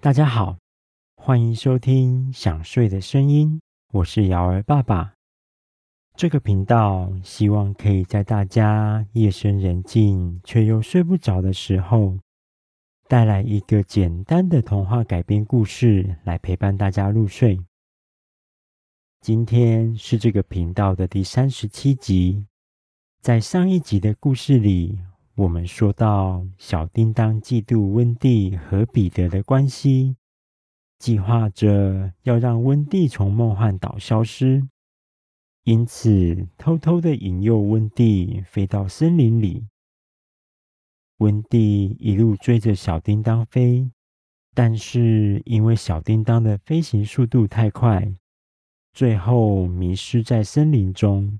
大家好，欢迎收听《想睡的声音》，我是瑶儿爸爸。这个频道希望可以在大家夜深人静却又睡不着的时候，带来一个简单的童话改编故事，来陪伴大家入睡。今天是这个频道的第三十七集。在上一集的故事里，我们说到小叮当嫉妒温蒂和彼得的关系，计划着要让温蒂从梦幻岛消失，因此偷偷的引诱温蒂飞到森林里。温蒂一路追着小叮当飞，但是因为小叮当的飞行速度太快。最后迷失在森林中，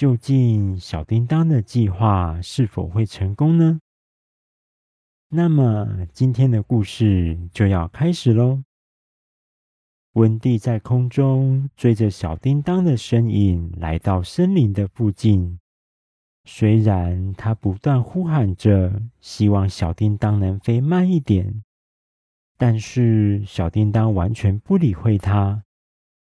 究竟小叮当的计划是否会成功呢？那么今天的故事就要开始喽。温蒂在空中追着小叮当的身影来到森林的附近，虽然他不断呼喊着希望小叮当能飞慢一点，但是小叮当完全不理会他。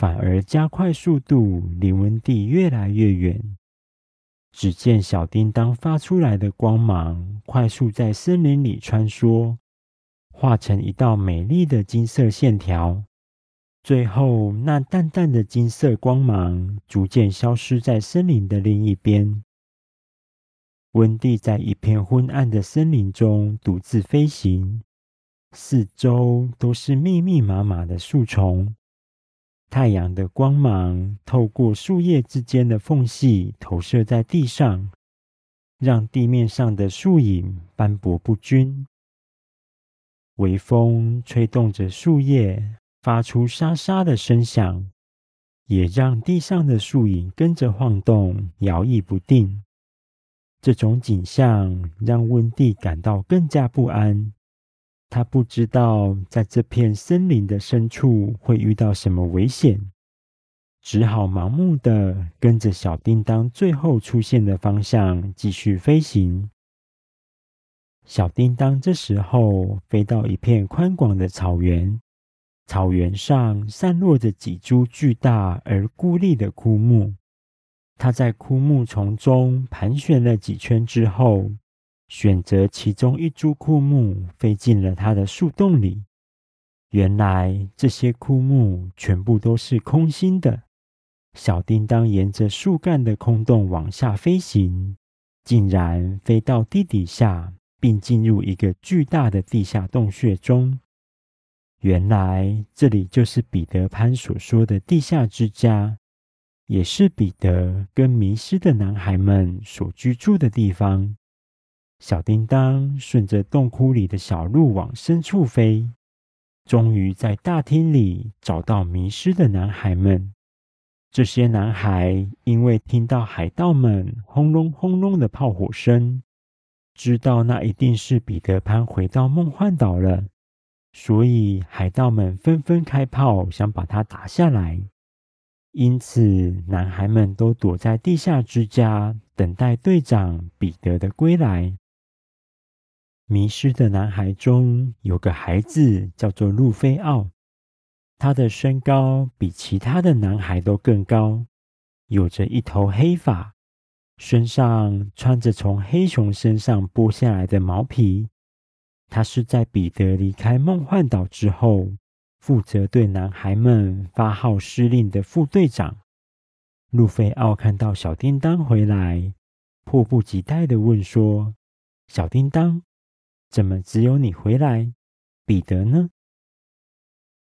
反而加快速度，离温蒂越来越远。只见小叮当发出来的光芒快速在森林里穿梭，化成一道美丽的金色线条。最后，那淡淡的金色光芒逐渐消失在森林的另一边。温蒂在一片昏暗的森林中独自飞行，四周都是密密麻麻的树丛。太阳的光芒透过树叶之间的缝隙投射在地上，让地面上的树影斑驳不均。微风吹动着树叶，发出沙沙的声响，也让地上的树影跟着晃动，摇曳不定。这种景象让温蒂感到更加不安。他不知道在这片森林的深处会遇到什么危险，只好盲目的跟着小叮当最后出现的方向继续飞行。小叮当这时候飞到一片宽广的草原，草原上散落着几株巨大而孤立的枯木。他在枯木丛中盘旋了几圈之后，选择其中一株枯木，飞进了它的树洞里。原来这些枯木全部都是空心的。小叮当沿着树干的空洞往下飞行，竟然飞到地底下，并进入一个巨大的地下洞穴中。原来这里就是彼得潘所说的地下之家，也是彼得跟迷失的男孩们所居住的地方。小叮当顺着洞窟里的小路往深处飞，终于在大厅里找到迷失的男孩们。这些男孩因为听到海盗们轰隆轰隆的炮火声，知道那一定是彼得潘回到梦幻岛了，所以海盗们纷纷开炮，想把他打下来。因此，男孩们都躲在地下之家，等待队长彼得的归来。迷失的男孩中有个孩子叫做路菲奥，他的身高比其他的男孩都更高，有着一头黑发，身上穿着从黑熊身上剥下来的毛皮。他是在彼得离开梦幻岛之后，负责对男孩们发号施令的副队长。路菲奥看到小叮当回来，迫不及待地问说：“小叮当。”怎么只有你回来？彼得呢？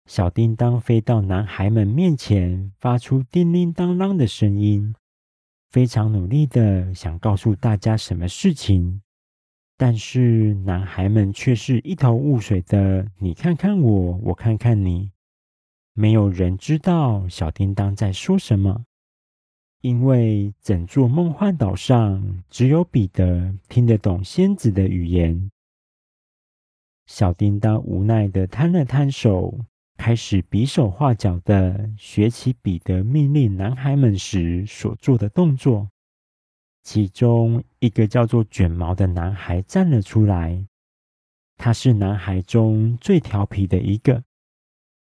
小叮当飞到男孩们面前，发出叮铃当啷的声音，非常努力的想告诉大家什么事情，但是男孩们却是一头雾水的。你看看我，我看看你，没有人知道小叮当在说什么，因为整座梦幻岛上只有彼得听得懂仙子的语言。小叮当无奈地摊了摊手，开始比手画脚地学起彼得命令男孩们时所做的动作。其中一个叫做卷毛的男孩站了出来，他是男孩中最调皮的一个。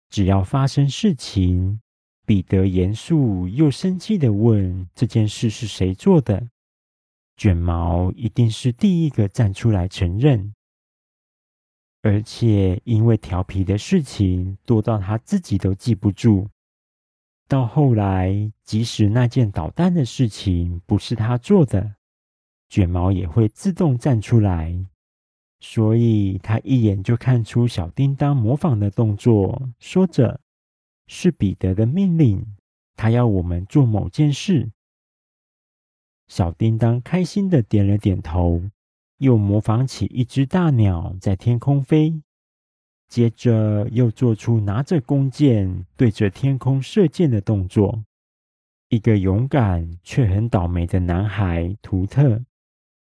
只要发生事情，彼得严肃又生气地问：“这件事是谁做的？”卷毛一定是第一个站出来承认。而且因为调皮的事情多到他自己都记不住。到后来，即使那件捣蛋的事情不是他做的，卷毛也会自动站出来。所以他一眼就看出小叮当模仿的动作，说着：“是彼得的命令，他要我们做某件事。”小叮当开心的点了点头。又模仿起一只大鸟在天空飞，接着又做出拿着弓箭对着天空射箭的动作。一个勇敢却很倒霉的男孩图特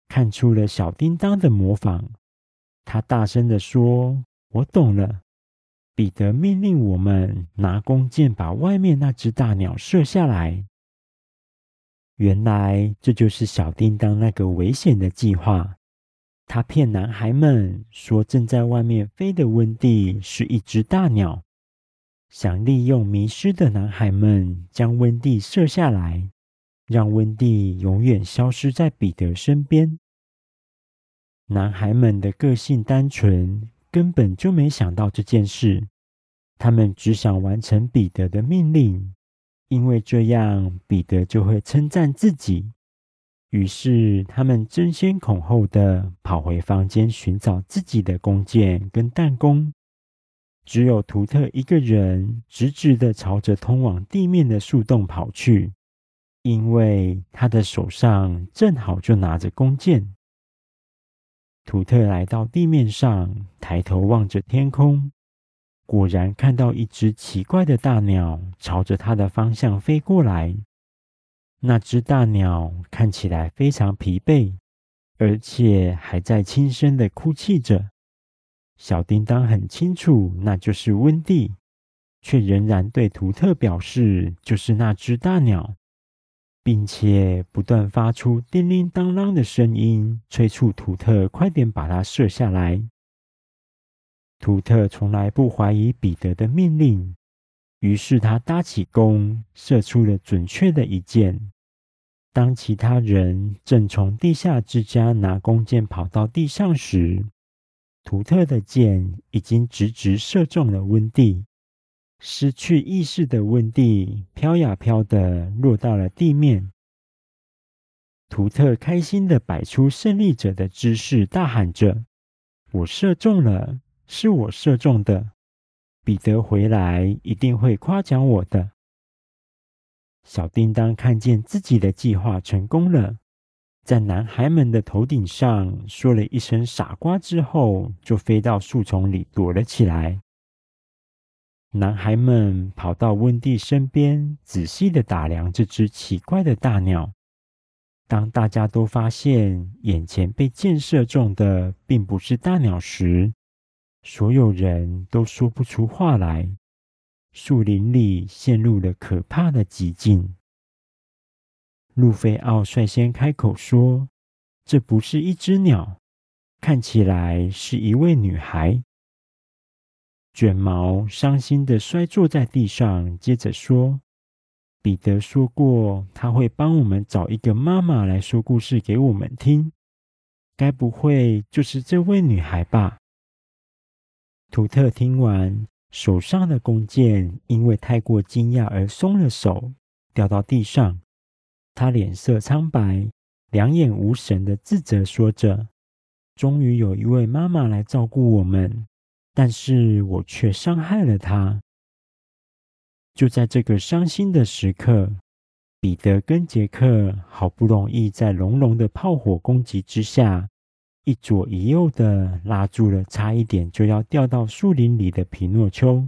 看出了小叮当的模仿，他大声地说：“我懂了，彼得命令我们拿弓箭把外面那只大鸟射下来。原来这就是小叮当那个危险的计划。”他骗男孩们说，正在外面飞的温蒂是一只大鸟，想利用迷失的男孩们将温蒂射下来，让温蒂永远消失在彼得身边。男孩们的个性单纯，根本就没想到这件事，他们只想完成彼得的命令，因为这样彼得就会称赞自己。于是，他们争先恐后的跑回房间寻找自己的弓箭跟弹弓。只有图特一个人直直的朝着通往地面的树洞跑去，因为他的手上正好就拿着弓箭。图特来到地面上，抬头望着天空，果然看到一只奇怪的大鸟朝着他的方向飞过来。那只大鸟看起来非常疲惫，而且还在轻声的哭泣着。小叮当很清楚那就是温蒂，却仍然对图特表示就是那只大鸟，并且不断发出叮铃当啷的声音，催促图特快点把它射下来。图特从来不怀疑彼得的命令。于是他搭起弓，射出了准确的一箭。当其他人正从地下之家拿弓箭跑到地上时，图特的箭已经直直射中了温蒂。失去意识的温蒂飘呀飘的落到了地面。图特开心地摆出胜利者的姿势，大喊着：“我射中了，是我射中的。”彼得回来一定会夸奖我的。小叮当看见自己的计划成功了，在男孩们的头顶上说了一声“傻瓜”之后，就飞到树丛里躲了起来。男孩们跑到温蒂身边，仔细地打量这只奇怪的大鸟。当大家都发现眼前被箭射中的并不是大鸟时，所有人都说不出话来，树林里陷入了可怕的寂静。路飞奥率先开口说：“这不是一只鸟，看起来是一位女孩。”卷毛伤心地摔坐在地上，接着说：“彼得说过，他会帮我们找一个妈妈来说故事给我们听，该不会就是这位女孩吧？”图特听完，手上的弓箭因为太过惊讶而松了手，掉到地上。他脸色苍白，两眼无神的自责说着：“终于有一位妈妈来照顾我们，但是我却伤害了她。”就在这个伤心的时刻，彼得跟杰克好不容易在隆隆的炮火攻击之下。一左一右的拉住了差一点就要掉到树林里的皮诺丘。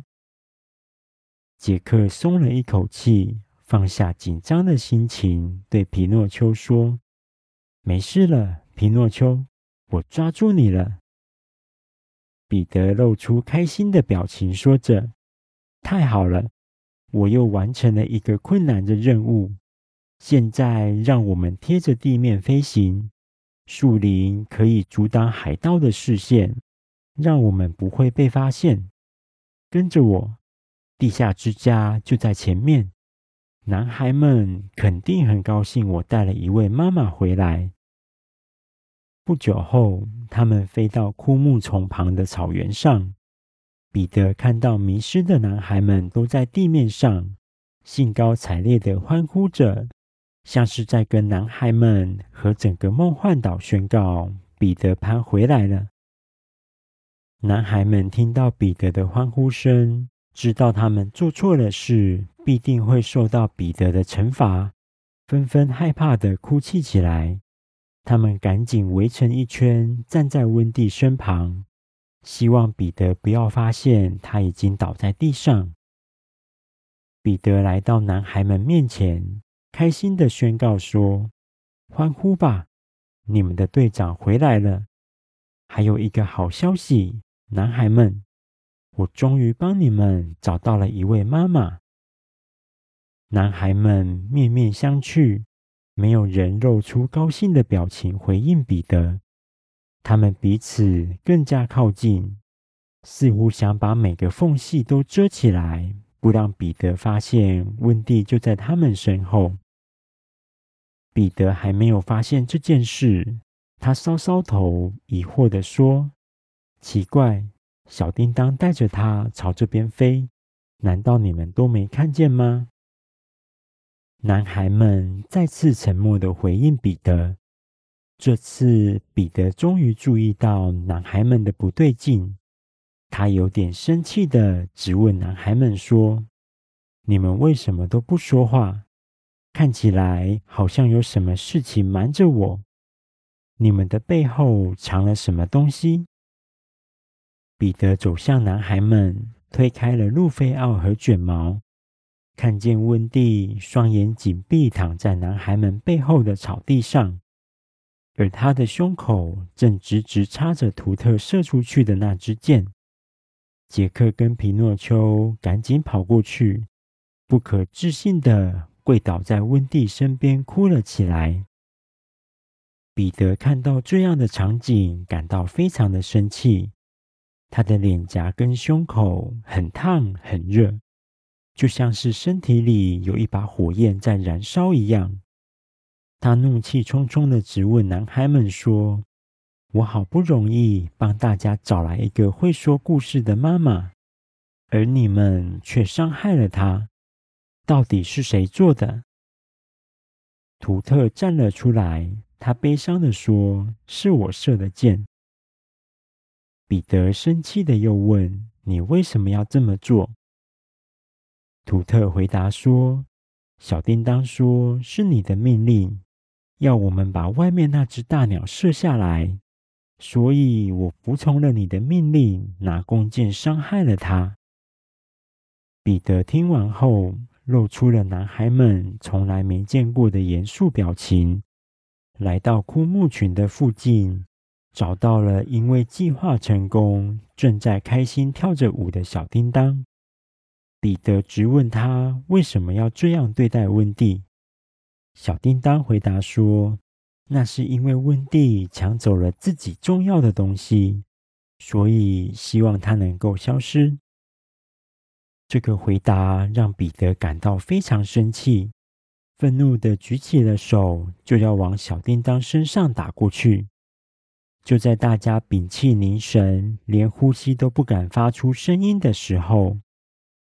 杰克松了一口气，放下紧张的心情，对皮诺丘说：“没事了，皮诺丘，我抓住你了。”彼得露出开心的表情，说着：“太好了，我又完成了一个困难的任务。现在让我们贴着地面飞行。”树林可以阻挡海盗的视线，让我们不会被发现。跟着我，地下之家就在前面。男孩们肯定很高兴，我带了一位妈妈回来。不久后，他们飞到枯木丛旁的草原上。彼得看到迷失的男孩们都在地面上，兴高采烈地欢呼着，像是在跟男孩们和整个梦幻岛宣告：彼得潘回来了。男孩们听到彼得的欢呼声，知道他们做错了事。必定会受到彼得的惩罚，纷纷害怕地哭泣起来。他们赶紧围成一圈，站在温蒂身旁，希望彼得不要发现他已经倒在地上。彼得来到男孩们面前，开心的宣告说：“欢呼吧，你们的队长回来了！还有一个好消息，男孩们，我终于帮你们找到了一位妈妈。”男孩们面面相觑，没有人露出高兴的表情回应彼得。他们彼此更加靠近，似乎想把每个缝隙都遮起来，不让彼得发现温蒂就在他们身后。彼得还没有发现这件事，他搔搔头，疑惑地说：“奇怪，小叮当带着他朝这边飞，难道你们都没看见吗？”男孩们再次沉默地回应彼得。这次，彼得终于注意到男孩们的不对劲。他有点生气地质问男孩们说：“你们为什么都不说话？看起来好像有什么事情瞒着我。你们的背后藏了什么东西？”彼得走向男孩们，推开了路飞奥和卷毛。看见温蒂双眼紧闭，躺在男孩们背后的草地上，而他的胸口正直直插着图特射出去的那支箭。杰克跟皮诺丘赶紧跑过去，不可置信地跪倒在温蒂身边，哭了起来。彼得看到这样的场景，感到非常的生气，他的脸颊跟胸口很烫很热。就像是身体里有一把火焰在燃烧一样，他怒气冲冲的质问男孩们说：“我好不容易帮大家找来一个会说故事的妈妈，而你们却伤害了她，到底是谁做的？”图特站了出来，他悲伤地说：“是我射的箭。”彼得生气地又问：“你为什么要这么做？”图特回答说：“小叮当说是你的命令，要我们把外面那只大鸟射下来，所以我服从了你的命令，拿弓箭伤害了它。”彼得听完后，露出了男孩们从来没见过的严肃表情，来到枯木群的附近，找到了因为计划成功，正在开心跳着舞的小叮当。彼得质问他为什么要这样对待温蒂。小叮当回答说：“那是因为温蒂抢走了自己重要的东西，所以希望他能够消失。”这个回答让彼得感到非常生气，愤怒地举起了手，就要往小叮当身上打过去。就在大家屏气凝神，连呼吸都不敢发出声音的时候，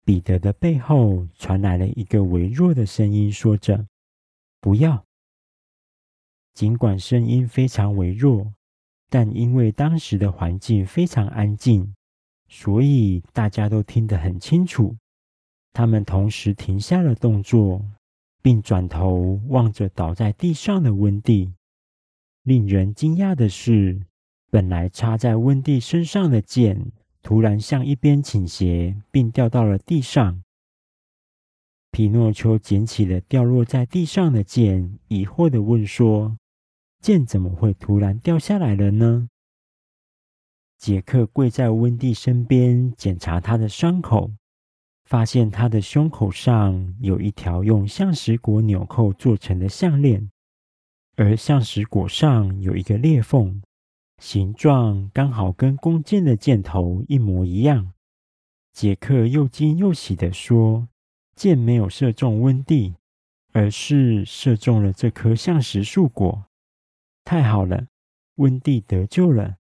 彼得的背后传来了一个微弱的声音，说着：“不要。”尽管声音非常微弱，但因为当时的环境非常安静，所以大家都听得很清楚。他们同时停下了动作，并转头望着倒在地上的温蒂。令人惊讶的是，本来插在温蒂身上的剑，突然向一边倾斜，并掉到了地上。皮诺丘捡起了掉落在地上的剑，疑惑地问说：“剑怎么会突然掉下来了呢？”杰克跪在温蒂身边，检查他的伤口，发现他的胸口上有一条用橡石果纽扣做成的项链，而橡石果上有一个裂缝。形状刚好跟弓箭的箭头一模一样。杰克又惊又喜地说：“箭没有射中温蒂，而是射中了这颗橡石树果。太好了，温蒂得救了！”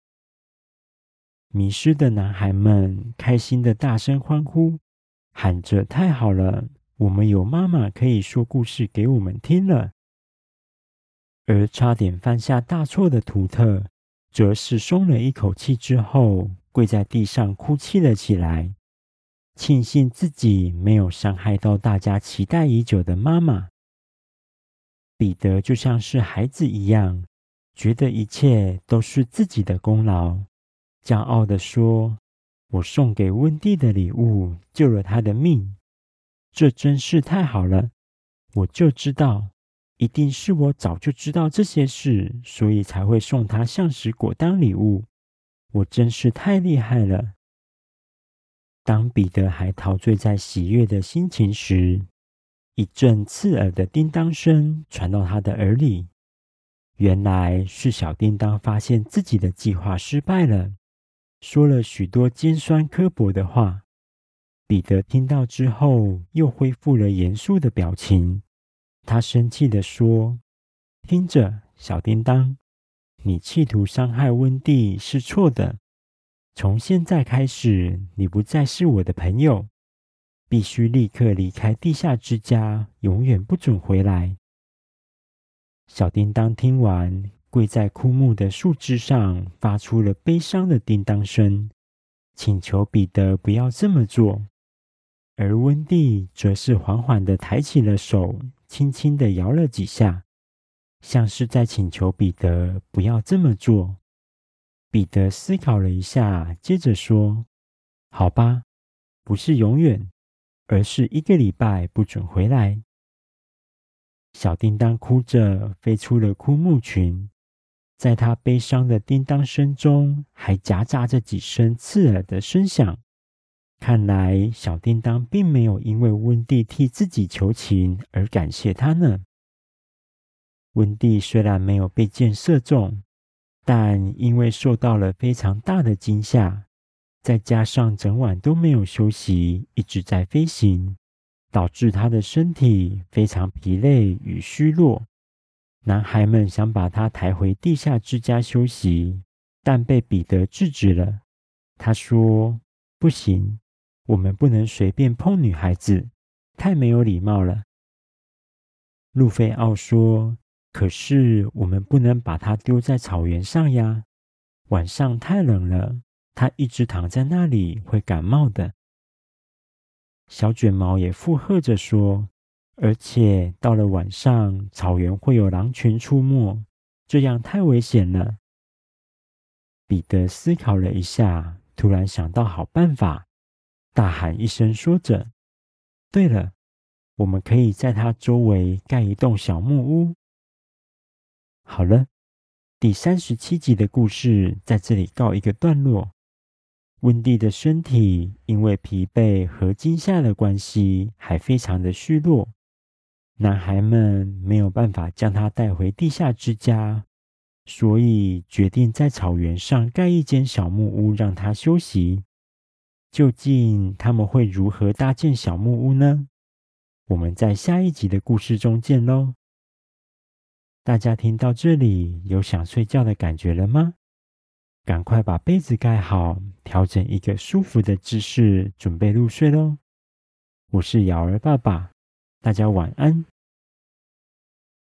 迷失的男孩们开心地大声欢呼，喊着：“太好了，我们有妈妈可以说故事给我们听了。”而差点犯下大错的图特，则是松了一口气之后，跪在地上哭泣了起来，庆幸自己没有伤害到大家期待已久的妈妈。彼得就像是孩子一样，觉得一切都是自己的功劳。骄傲地说：“我送给温蒂的礼物救了她的命，这真是太好了！我就知道，一定是我早就知道这些事，所以才会送她橡实果当礼物。我真是太厉害了！”当彼得还陶醉在喜悦的心情时，一阵刺耳的叮当声传到他的耳里。原来是小叮当发现自己的计划失败了。说了许多尖酸刻薄的话，彼得听到之后又恢复了严肃的表情。他生气地说：“听着，小叮当，你企图伤害温蒂是错的。从现在开始，你不再是我的朋友，必须立刻离开地下之家，永远不准回来。”小叮当听完。跪在枯木的树枝上，发出了悲伤的叮当声，请求彼得不要这么做。而温蒂则是缓缓地抬起了手，轻轻地摇了几下，像是在请求彼得不要这么做。彼得思考了一下，接着说：“好吧，不是永远，而是一个礼拜不准回来。”小叮当哭着飞出了枯木群。在他悲伤的叮当声中，还夹杂着几声刺耳的声响。看来小叮当并没有因为温蒂替自己求情而感谢他呢。温蒂虽然没有被箭射中，但因为受到了非常大的惊吓，再加上整晚都没有休息，一直在飞行，导致他的身体非常疲累与虚弱。男孩们想把他抬回地下之家休息，但被彼得制止了。他说：“不行，我们不能随便碰女孩子，太没有礼貌了。”路费奥说：“可是我们不能把她丢在草原上呀，晚上太冷了，她一直躺在那里会感冒的。”小卷毛也附和着说。而且到了晚上，草原会有狼群出没，这样太危险了。彼得思考了一下，突然想到好办法，大喊一声，说着：“对了，我们可以在它周围盖一栋小木屋。”好了，第三十七集的故事在这里告一个段落。温蒂的身体因为疲惫和惊吓的关系，还非常的虚弱。男孩们没有办法将他带回地下之家，所以决定在草原上盖一间小木屋让他休息。究竟他们会如何搭建小木屋呢？我们在下一集的故事中见喽！大家听到这里有想睡觉的感觉了吗？赶快把被子盖好，调整一个舒服的姿势，准备入睡喽！我是瑶儿爸爸。大家晚安。